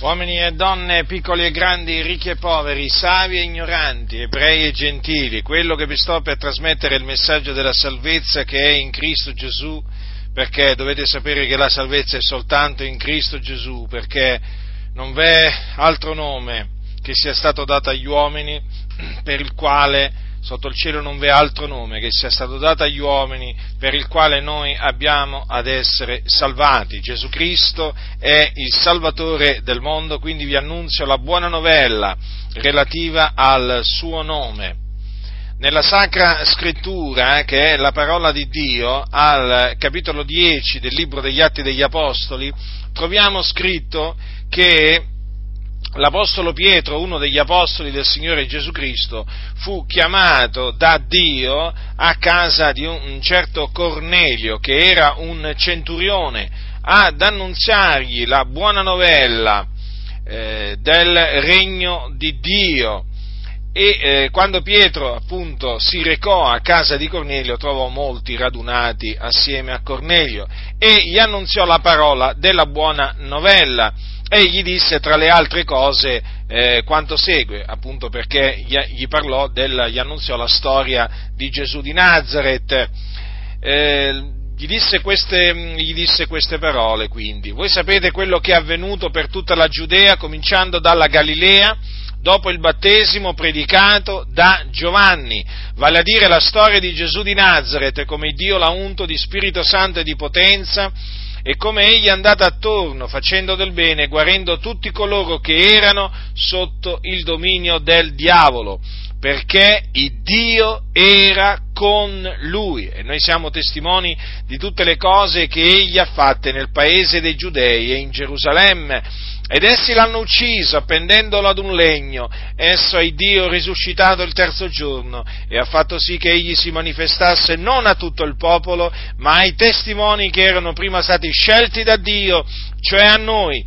uomini e donne, piccoli e grandi, ricchi e poveri, savi e ignoranti, ebrei e gentili, quello che vi sto per trasmettere è il messaggio della salvezza che è in Cristo Gesù, perché dovete sapere che la salvezza è soltanto in Cristo Gesù, perché non v'è altro nome che sia stato dato agli uomini per il quale sotto il cielo non v'è altro nome che sia stato dato agli uomini per il quale noi abbiamo ad essere salvati. Gesù Cristo è il Salvatore del mondo, quindi vi annunzio la buona novella relativa al suo nome. Nella Sacra Scrittura, eh, che è la parola di Dio, al capitolo 10 del libro degli Atti degli Apostoli, troviamo scritto che l'Apostolo Pietro, uno degli Apostoli del Signore Gesù Cristo, fu chiamato da Dio a casa di un certo Cornelio, che era un centurione, ad annunziargli la buona novella eh, del regno di Dio. E eh, quando Pietro appunto si recò a casa di Cornelio trovò molti radunati assieme a Cornelio e gli annunziò la parola della buona novella gli disse tra le altre cose eh, quanto segue, appunto perché gli, gli parlò, del, gli annunziò la storia di Gesù di Nazareth. Eh, gli, disse queste, gli disse queste parole, quindi. Voi sapete quello che è avvenuto per tutta la Giudea, cominciando dalla Galilea, dopo il battesimo predicato da Giovanni, vale a dire la storia di Gesù di Nazareth, come Dio l'ha unto di Spirito Santo e di potenza, e come egli è andato attorno facendo del bene, guarendo tutti coloro che erano sotto il dominio del diavolo, perché il Dio era con lui. E noi siamo testimoni di tutte le cose che egli ha fatte nel paese dei Giudei e in Gerusalemme. Ed essi l'hanno ucciso appendendolo ad un legno, esso è Dio risuscitato il terzo giorno. E ha fatto sì che egli si manifestasse non a tutto il popolo, ma ai testimoni che erano prima stati scelti da Dio, cioè a noi,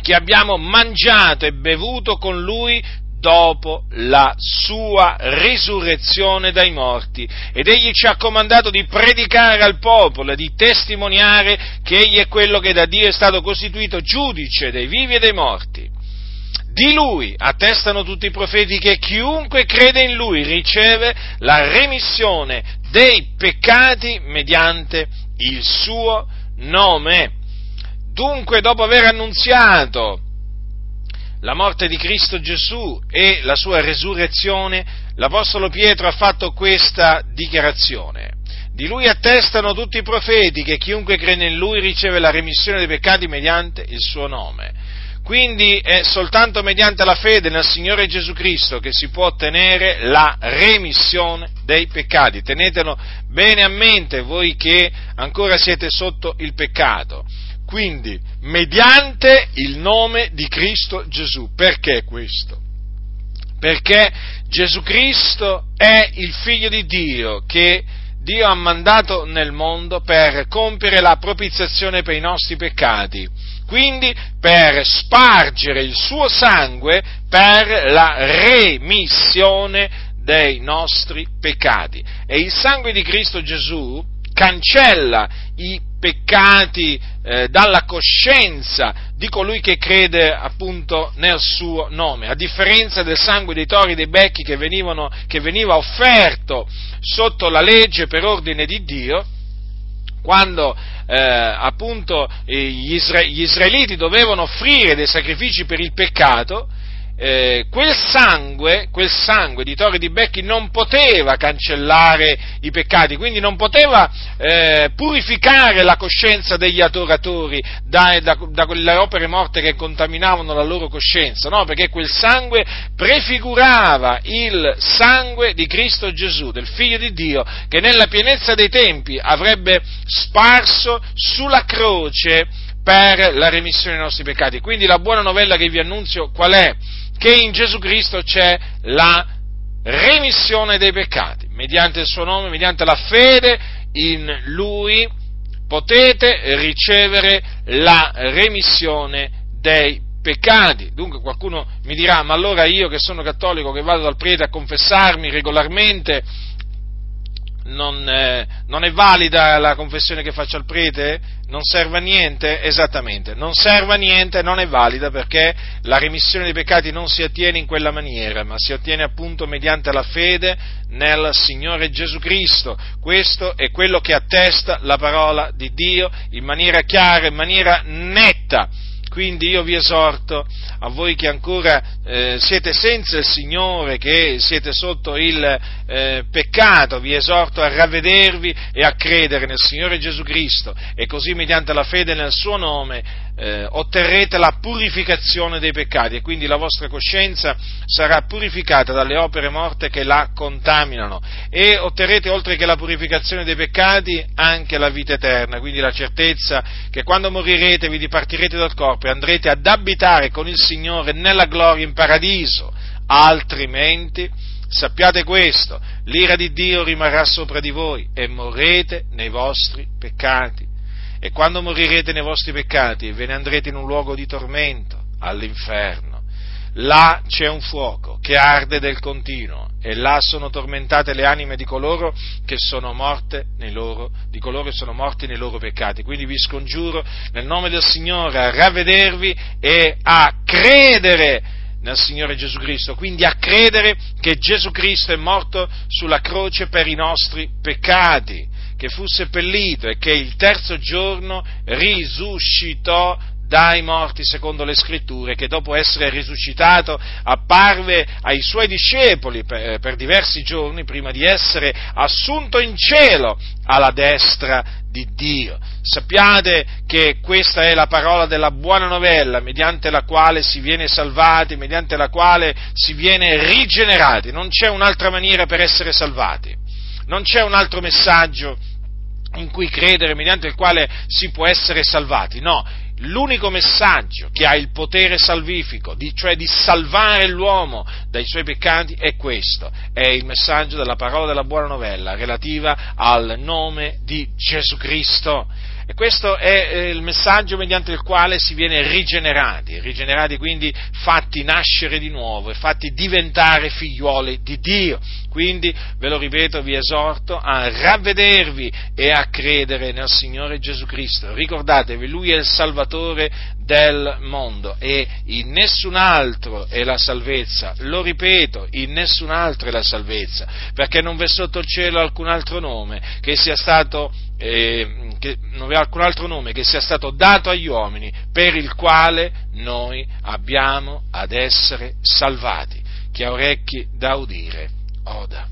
che abbiamo mangiato e bevuto con lui dopo la sua risurrezione dai morti. Ed egli ci ha comandato di predicare al popolo di testimoniare che egli è quello che da Dio è stato costituito giudice dei vivi e dei morti. Di lui attestano tutti i profeti che chiunque crede in lui riceve la remissione dei peccati mediante il suo nome. Dunque, dopo aver annunziato la morte di Cristo Gesù e la sua resurrezione, l'Apostolo Pietro ha fatto questa dichiarazione. Di lui attestano tutti i profeti che chiunque crede in lui riceve la remissione dei peccati mediante il suo nome. Quindi è soltanto mediante la fede nel Signore Gesù Cristo che si può ottenere la remissione dei peccati. Tenetelo bene a mente voi che ancora siete sotto il peccato. Quindi, mediante il nome di Cristo Gesù. Perché questo? Perché Gesù Cristo è il figlio di Dio che Dio ha mandato nel mondo per compiere la propiziazione per i nostri peccati, quindi per spargere il suo sangue per la remissione dei nostri peccati. E il sangue di Cristo Gesù cancella i peccati eh, dalla coscienza di colui che crede appunto nel suo nome, a differenza del sangue dei tori e dei becchi che, venivano, che veniva offerto sotto la legge per ordine di Dio, quando eh, appunto gli, isra- gli israeliti dovevano offrire dei sacrifici per il peccato, eh, quel, sangue, quel sangue di Tori di Becchi non poteva cancellare i peccati, quindi non poteva eh, purificare la coscienza degli adoratori da, da, da, quelle opere morte che contaminavano la loro coscienza, no? perché quel sangue prefigurava il sangue di Cristo Gesù, del Figlio di Dio, che nella pienezza dei tempi avrebbe sparso sulla croce per la remissione dei nostri peccati. Quindi la buona novella che vi annunzio qual è? Che in Gesù Cristo c'è la remissione dei peccati. Mediante il suo nome, mediante la fede in Lui, potete ricevere la remissione dei peccati. Dunque qualcuno mi dirà, ma allora io che sono cattolico, che vado dal prete a confessarmi regolarmente, non, eh, non, è valida la confessione che faccio al prete? non serve a niente? Esattamente, non serve a niente, non è valida perché la remissione dei peccati non si ottiene in quella maniera, ma si ottiene appunto mediante la fede nel Signore Gesù Cristo. Questo è quello che attesta la parola di Dio in maniera chiara, in maniera netta. Quindi io vi esorto a voi che ancora eh, siete senza il Signore, che siete sotto il eh, peccato, vi esorto a ravvedervi e a credere nel Signore Gesù Cristo. E così mediante la fede nel suo nome eh, otterrete la purificazione dei peccati e quindi la vostra coscienza sarà purificata dalle opere morte che la contaminano e otterrete oltre che la purificazione dei peccati anche la vita eterna, quindi la certezza che quando morirete vi dipartirete dal corpo e andrete ad abitare con il Signore nella gloria in paradiso, altrimenti sappiate questo, l'ira di Dio rimarrà sopra di voi e morrete nei vostri peccati. E quando morirete nei vostri peccati ve ne andrete in un luogo di tormento, all'inferno. Là c'è un fuoco che arde del continuo e là sono tormentate le anime di coloro che sono morte nei loro, di coloro che sono morti nei loro peccati. Quindi vi scongiuro nel nome del Signore a ravvedervi e a credere nel Signore Gesù Cristo, quindi a credere che Gesù Cristo è morto sulla croce per i nostri peccati, che fu seppellito e che il terzo giorno risuscitò dai morti secondo le scritture, che dopo essere risuscitato apparve ai suoi discepoli per, per, diversi giorni prima di essere assunto in cielo alla destra di Dio. Sappiate che questa è la parola della buona novella, mediante la quale si viene salvati, mediante la quale si viene rigenerati. Non c'è un'altra maniera per essere salvati. Non c'è un altro messaggio in cui credere, mediante il quale si può essere salvati. No, l'unico messaggio che ha il potere salvifico, di, cioè di salvare l'uomo dai suoi peccati, è questo, è il messaggio della parola della buona novella relativa al nome di Gesù Cristo. E questo è eh, il messaggio mediante il quale si viene rigenerati, rigenerati quindi fatti nascere di nuovo e fatti diventare figliuoli di Dio. Quindi, ve lo ripeto, vi esorto a ravvedervi e a credere nel Signore Gesù Cristo. Ricordatevi, Lui è il Salvatore del mondo e in nessun altro è la salvezza. Lo ripeto, in nessun altro è la salvezza, perché non v'è sotto il cielo alcun altro nome che sia stato eh, che non è alcun altro nome che sia stato dato agli uomini per il quale noi abbiamo ad essere salvati. Chi ha orecchi da udire, oda.